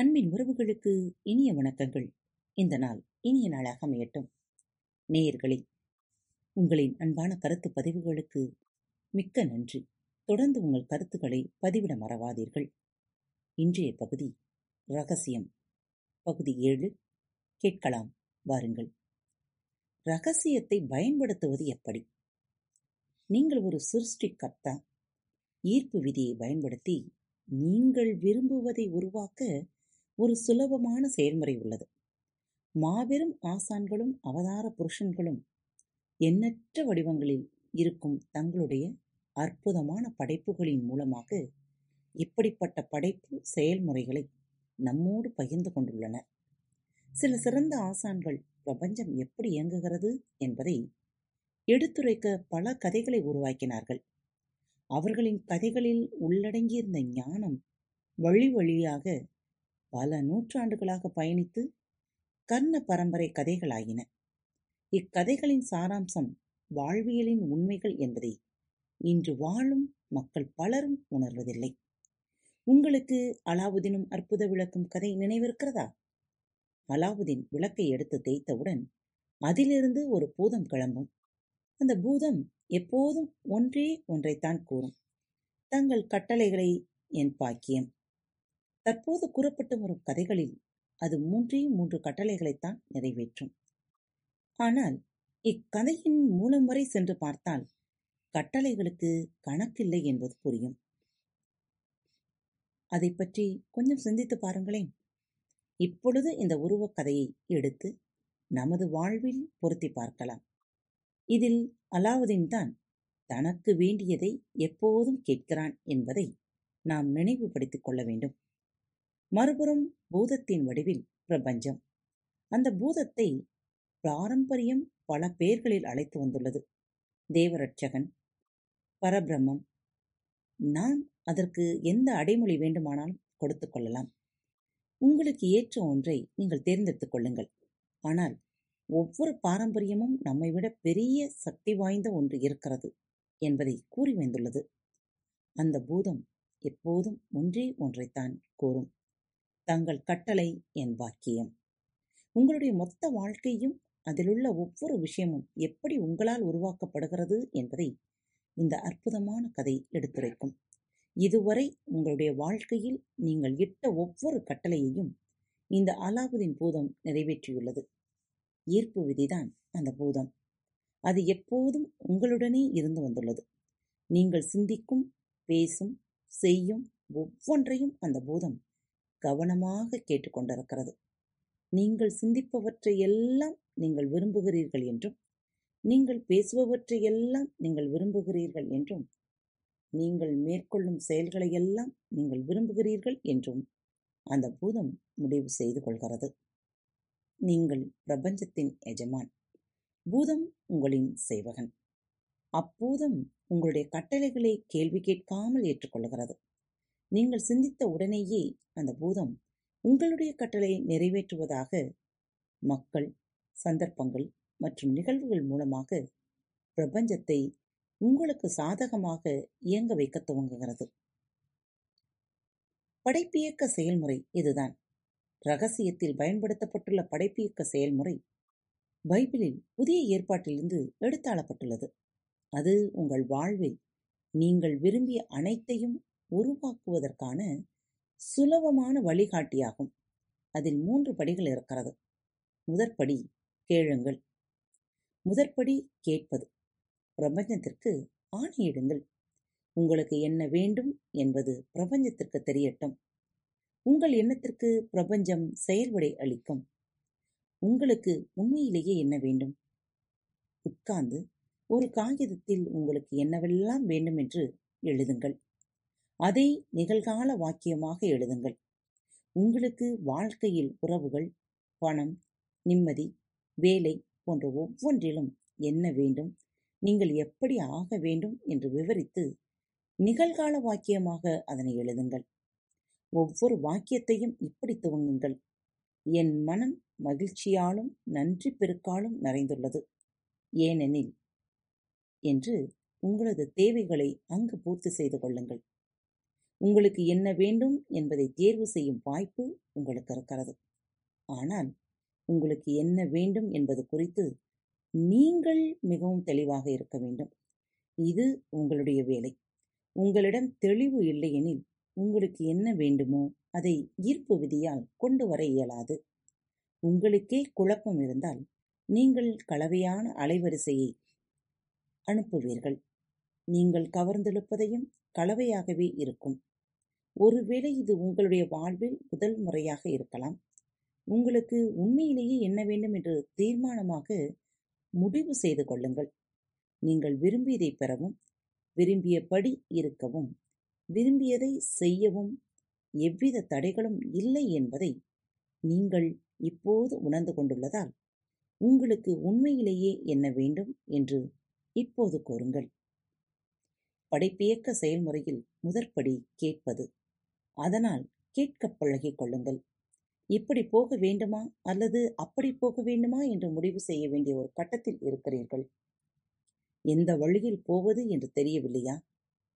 அன்பின் உறவுகளுக்கு இனிய வணக்கங்கள். இந்த நாள் இனிய நாளாக அமையட்டும். நேயர்களே உங்களின் அன்பான கருத்து பதிவுகளுக்கு மிக்க நன்றி. தொடர்ந்து உங்கள் கருத்துக்களை பதிவிட மறவாதீர்கள். இன்றைய பகுதி ரகசியம். பகுதி ஏழு கேட்கலாம் வாருங்கள். ரகசியத்தை பயன்படுத்துவது எப்படி? நீங்கள் ஒரு சிருஷ்டிகர்த்தா ஈர்ப்பு விதியை பயன்படுத்தி நீங்கள் விரும்புவதை உருவாக்க ஒரு சுலபமான செயல்முறை உள்ளது. மாபெரும் ஆசான்களும் அவதார புருஷன்களும் எண்ணற்ற வடிவங்களில் இருக்கும் தங்களுடைய அற்புதமான படைப்புகளின் மூலமாக இப்படிப்பட்ட படைப்பு செயல்முறைகளை நம்மோடு பகிர்ந்து கொண்டுள்ளனர் சில சிறந்த ஆசான்கள் பிரபஞ்சம் எப்படி இயங்குகிறது என்பதை எடுத்துரைக்க பல கதைகளை உருவாக்கினார்கள். அவர்களின் கதைகளில் உள்ளடங்கியிருந்த ஞானம் வழி வழியாக பல நூற்றாண்டுகளாக பயணித்து கர்ண பரம்பரை கதைகளாயின. இக்கதைகளின் சாராம்சம் வாழ்வியலின் உண்மைகள் என்பதை இன்று வாழும் மக்கள் பலரும் உணர்வதில்லை. உங்களுக்கு அலாவுதீனும் அற்புத விளக்கும் கதை நினைவிருக்கிறதா? அலாவுதீன் விளக்கை எடுத்து தேய்த்தவுடன் அதிலிருந்து ஒரு பூதம் கிளம்பும். அந்த பூதம் எப்போதும் ஒன்றே ஒன்றைத்தான் கூறும். தங்கள் கட்டளைகளை என் பாக்கியம். தற்போது கூறப்பட்டு வரும் கதைகளில் அது மூன்றே மூன்று கட்டளைகளைத்தான் நிறைவேற்றும். ஆனால் இக்கதையின் மூலம் வரை சென்று பார்த்தால் கட்டளைகளுக்கு கணக்கில்லை என்பது புரியும். அதை பற்றி கொஞ்சம் சிந்தித்து பாருங்களேன். இப்பொழுது இந்த உருவக் கதையை எடுத்து நமது வாழ்வில் பொருத்தி பார்க்கலாம். இதில் அலாவுதீன் தான் தனக்கு வேண்டியதை எப்போதும் கேட்கிறான் என்பதை நாம் நினைவுபடுத்திக் கொள்ள வேண்டும். மறுபுறம் பூதத்தின் வடிவில் பிரபஞ்சம். அந்த பூதத்தை பாரம்பரியம் பல பெயர்களில் அழைத்து வந்துள்ளது. தேவரட்சகன் பரபிரம்மம் நாம் அதற்கு எந்த அடைமொழி வேண்டுமானாலும் கொடுத்து கொள்ளலாம். உங்களுக்கு ஏற்ற ஒன்றை நீங்கள் தேர்ந்தெடுத்துக் கொள்ளுங்கள். ஆனால் ஒவ்வொரு பாரம்பரியமும் நம்மை விட பெரிய சக்தி வாய்ந்த ஒன்று இருக்கிறது என்பதை கூறி வந்துள்ளது. அந்த பூதம் எப்போதும் ஒன்றே ஒன்றைத்தான் கூறும். தங்கள் கட்டளை என் வாக்கியம். உங்களுடைய மொத்த வாழ்க்கையும் அதிலுள்ள ஒவ்வொரு விஷயமும் எப்படி உங்களால் உருவாக்கப்படுகிறது என்பதை இந்த அற்புதமான கதை எடுத்துரைக்கும். இதுவரை உங்களுடைய வாழ்க்கையில் நீங்கள் இட்ட ஒவ்வொரு கட்டளையையும் இந்த அலாவுதீன் பூதம் நிறைவேற்றியுள்ளது. ஈர்ப்பு விதிதான் அந்த பூதம். அது எப்போதும் உங்களுடனே இருந்து வந்துள்ளது. நீங்கள் சிந்திக்கும் பேசும் செய்யும் ஒவ்வொன்றையும் அந்த பூதம் கவனமாக கேட்டுக்கொண்டிருக்கிறது. நீங்கள் சிந்திப்பவற்றை எல்லாம் நீங்கள் விரும்புகிறீர்கள் என்றும் நீங்கள் பேசுபவற்றை எல்லாம் நீங்கள் விரும்புகிறீர்கள் என்றும் நீங்கள் மேற்கொள்ளும் செயல்களை எல்லாம் நீங்கள் விரும்புகிறீர்கள் என்றும் அந்த பூதம் முடிவு செய்து கொள்கிறது. நீங்கள் பிரபஞ்சத்தின் எஜமான். பூதம் உங்களின் சேவகன். அப்பூதம் உங்களுடைய கட்டளைகளை கேள்வி கேட்காமல் ஏற்றுக்கொள்கிறது. நீங்கள் சிந்தித்த உடனேயே அந்த பூதம் உங்களுடைய கட்டளை நிறைவேற்றுவதாக மக்கள் சந்தர்ப்பங்கள் மற்றும் நிகழ்வுகள் மூலமாக பிரபஞ்சத்தை உங்களுக்கு சாதகமாக இயங்க வைக்க துவங்குகிறது. படைப்பியக்க செயல்முறை இதுதான். ரகசியத்தில் பயன்படுத்தப்பட்டுள்ள படைப்பியக்க செயல்முறை பைபிளில் புதிய ஏற்பாட்டிலிருந்து எடுத்தாளப்பட்டுள்ளது. அது உங்கள் வாழ்வில் நீங்கள் விரும்பிய அனைத்தையும் உருவாக்குவதற்கான சுலபமான வழிகாட்டியாகும். அதில் மூன்று படிகள் இருக்கிறது. முதற்படி கேளுங்கள். முதற்படி கேட்பது. பிரபஞ்சத்திற்கு ஆணையிடுங்கள். உங்களுக்கு என்ன வேண்டும் என்பது பிரபஞ்சத்திற்கு தெரியட்டும். உங்கள் எண்ணத்திற்கு பிரபஞ்சம் செயல்படை அளிக்கும். உங்களுக்கு உண்மையிலேயே என்ன வேண்டும்? உட்கார்ந்து ஒரு காகிதத்தில் உங்களுக்கு என்னவெல்லாம் வேண்டும் என்று எழுதுங்கள். அதை நிகழ்கால வாக்கியமாக எழுதுங்கள். உங்களுக்கு வாழ்க்கையில் உறவுகள் பணம் நிம்மதி வேலை போன்ற ஒவ்வொன்றிலும் என்ன வேண்டும் நீங்கள் எப்படி ஆக வேண்டும் என்று விவரித்து நிகழ்கால வாக்கியமாக அதனை எழுதுங்கள். ஒவ்வொரு வாக்கியத்தையும் இப்படி துவங்குங்கள். என் மனம் மகிழ்ச்சியாலும் நன்றி பெருக்காலும் நிறைந்துள்ளது. ஏனெனில் என்று உங்களது தேவைகளை அங்கு பூர்த்தி செய்து கொள்ளுங்கள். உங்களுக்கு என்ன வேண்டும் என்பதை தேர்வு செய்யும் வாய்ப்பு உங்களுக்கு இருக்கிறது. ஆனால் உங்களுக்கு என்ன வேண்டும் என்பது குறித்து நீங்கள் மிகவும் தெளிவாக இருக்க வேண்டும். இது உங்களுடைய வேலை. உங்களிடம் தெளிவு இல்லையெனில் உங்களுக்கு என்ன வேண்டுமோ அதை ஈர்ப்பு விதியால் கொண்டு வர இயலாது. உங்களுக்கே குழப்பம் இருந்தால் நீங்கள் கலவையான அலைவரிசையை அனுப்புவீர்கள். நீங்கள் கவர்ந்தெழுப்பதையும் கலவையாகவே இருக்கும். ஒருவேளை இது உங்களுடைய வாழ்வில் முதல் முறையாக இருக்கலாம். உங்களுக்கு உண்மையிலேயே என்ன வேண்டும் என்று தீர்மானமாக முடிவு செய்து கொள்ளுங்கள். நீங்கள் விரும்பியதை பெறவும் விரும்பியபடி இருக்கவும் விரும்பியதை செய்யவும் எவ்வித தடைகளும் இல்லை என்பதை நீங்கள் இப்போது உணர்ந்து கொண்டுள்ளதால் உங்களுக்கு உண்மையிலேயே என்ன வேண்டும் என்று இப்போது கூறுங்கள். படைப்பியக்க செயல்முறையில் முதற்படி கேட்பது. அதனால் கேட்கப் பழகிக் கொள்ளுங்கள். இப்படி போக வேண்டுமா? அல்லது அப்படி போக வேண்டுமா? என்று முடிவு செய்ய வேண்டிய ஒரு கட்டத்தில் இருக்கிறீர்கள். எந்த வழியில் போவது என்று தெரியவில்லையா?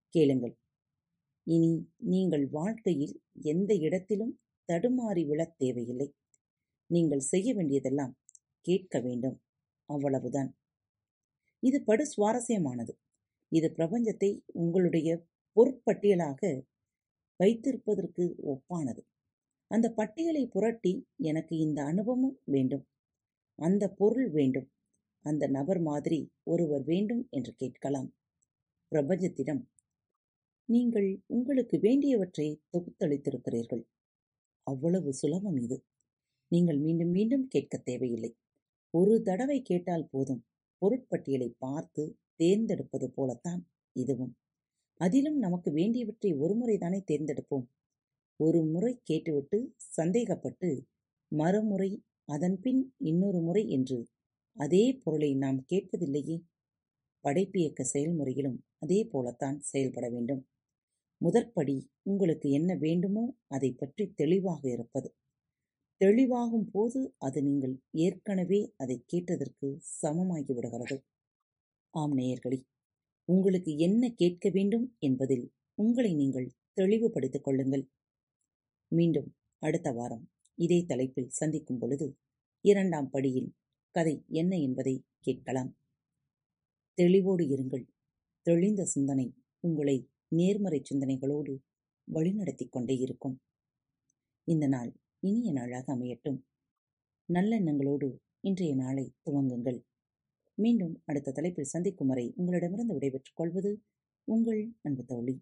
கேளுங்கள். இனி நீங்கள் வாழ்க்கையில் எந்த இடத்திலும் தடுமாறி விழத் தேவையில்லை. நீங்கள் செய்ய வேண்டியதெல்லாம் கேட்க வேண்டும். அவ்வளவுதான். இது படு சுவாரஸ்யமானது. இது பிரபஞ்சத்தை உங்களுடைய பொருட்பட்டியலாக வைத்திருப்பதற்கு ஒப்பானது. அந்த பட்டியலை புரட்டி எனக்கு இந்த அனுபவம் வேண்டும். அந்த பொருள் வேண்டும். அந்த நபர் மாதிரி ஒருவர் வேண்டும் என்று கேட்கலாம். பிரபஞ்சத்திடம் நீங்கள் உங்களுக்கு வேண்டியவற்றை தொகுத்தளித்திருக்கிறீர்கள். அவ்வளவு சுலபம் இது. நீங்கள் மீண்டும் மீண்டும் கேட்க தேவையில்லை. ஒரு தடவை கேட்டால் போதும். பொருட்பட்டியலை பார்த்து தேர்ந்தெடுப்பது போலத்தான் இதுவும். அதிலும் நமக்கு வேண்டியவற்றை ஒருமுறைதானே தேர்ந்தெடுப்போம். ஒரு முறை கேட்டுவிட்டு சந்தேகப்பட்டு மறுமுறை அதன்பின் இன்னொரு முறை என்று அதே பொருளை நாம் கேட்பதில்லையே. படைப்பியக்க செயல்முறையிலும் அதே போலத்தான் செயல்பட வேண்டும். முதற்படி உங்களுக்கு என்ன வேண்டுமோ அதை பற்றி தெளிவாக இருப்பது. தெளிவாகும் போது அது நீங்கள் ஏற்கனவே அதை கேட்டதற்கு சமமாகி விடுகிறது ஆம் நேயர்களே உங்களுக்கு என்ன கேட்க வேண்டும் என்பதில் உங்களை நீங்கள் தெளிவுபடுத்திக் கொள்ளுங்கள். மீண்டும் அடுத்த வாரம் இதே தலைப்பில் சந்திக்கும் பொழுது இரண்டாம் படியில் கதை என்ன என்பதை கேட்கலாம். தெளிவோடு இருங்கள். தெளிந்த சிந்தனை உங்களை நேர்மறை சிந்தனைகளோடு வழிநடத்திக் கொண்டே இருக்கும். இந்த நாள் இனிய நாளாக அமையட்டும். நல்லெண்ணங்களோடு இன்றைய நாளை துவங்குங்கள். மீண்டும் அடுத்த தலைப்பில் சந்திக்கும் வரை உங்களிடமிருந்து விடைபெற்றுக் கொள்வது உங்கள் அன்பு தோழி.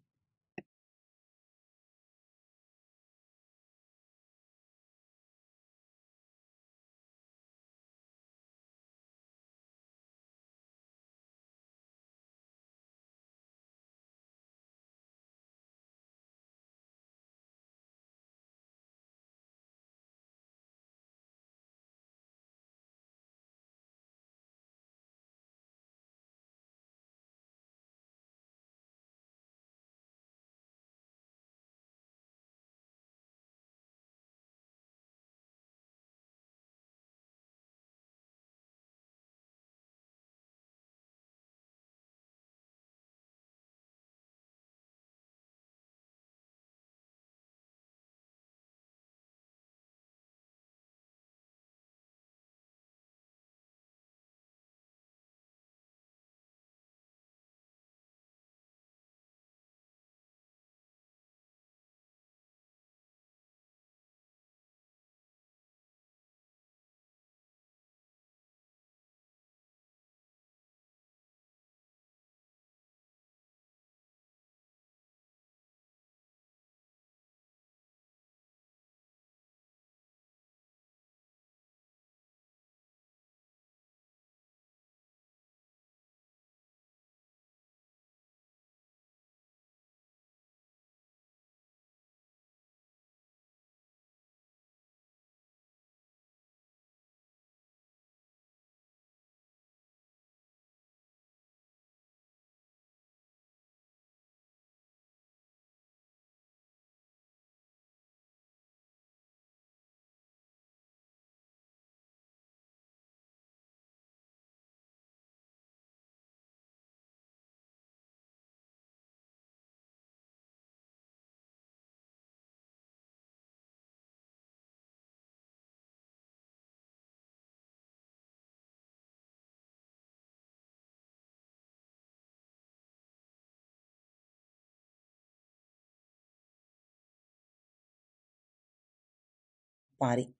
பாரி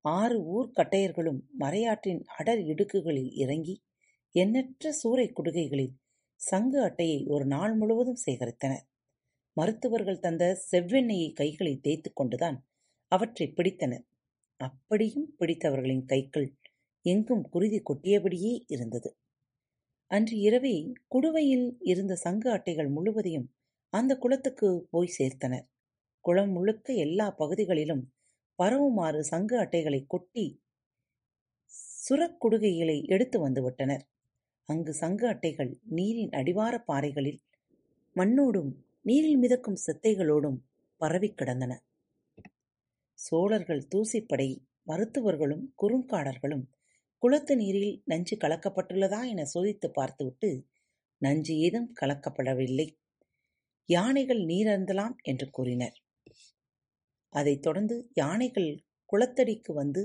ஆறு ஊர்க்கட்டையர்களும் மறையாற்றின் அடர் இடுக்குகளில் இறங்கி எண்ணற்ற சூறைக் குடுகைகளில் சங்கு அட்டையை ஒரு நாள் முழுவதும் சேகரித்தனர். மருத்துவர்கள் தந்த செவ்வெண்ணெயை கைகளில் தேய்த்துக் கொண்டுதான் அவற்றைப் பிடித்தனர். அப்படியும் பிடித்தவர்களின் கைகள் எங்கும் குருதி கொட்டியபடியே இருந்தது. அன்று இரவே குடுவையில் இருந்த சங்கு அட்டைகள் முழுவதையும் அந்த குளத்துக்கு போய் சேர்த்தனர். குளம் முழுக்க எல்லா பகுதிகளிலும் பரவுமாறு சங்கு அட்டைகளை கொட்டி சுரக்குடுகைகளை எடுத்து வந்துவிட்டனர். அங்கு சங்கு அட்டைகள் நீரின் அடிவார பாறைகளில் மண்ணோடும் நீரில் மிதக்கும் செத்தைகளோடும் பரவிக் கிடந்தன. சோழர்கள் தூசிப்படை மருத்துவர்களும் குறுங்காடர்களும் குளத்து நீரில் நஞ்சு கலக்கப்பட்டுள்ளதா என சோதித்துப் பார்த்துவிட்டு நஞ்சு ஏதும் கலக்கப்படவில்லை. யானைகள் நீரந்தலாம் என்று கூறினர். அதைத் தொடர்ந்து யானைகள் குளத்தடிக்கு வந்து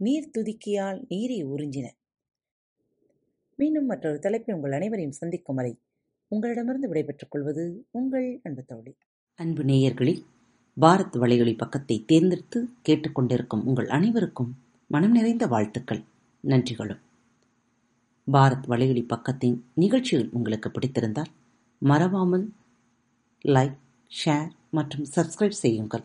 நீர் துதிக்கியால் நீரை உறிஞ்சின. மீண்டும் மற்றொரு தலைப்பில் உங்கள் அனைவரையும் சந்திக்கும் வரை உங்களிடமிருந்து விடைபெற்றுக் கொள்வது உங்கள் அன்பு தோழி அன்பு நேயர்களில் பாரத் வலையொலி பக்கத்தை தேர்ந்தெடுத்து கேட்டுக்கொண்டிருக்கும் உங்கள் அனைவருக்கும் மனம் நிறைந்த வாழ்த்துக்கள் நன்றிகளும். பாரத் வலையொலி பக்கத்தின் நிகழ்ச்சிகள் உங்களுக்கு பிடித்திருந்தால் மறவாமல் லைக் ஷேர் மற்றும் சப்ஸ்கிரைப் செய்யுங்கள்.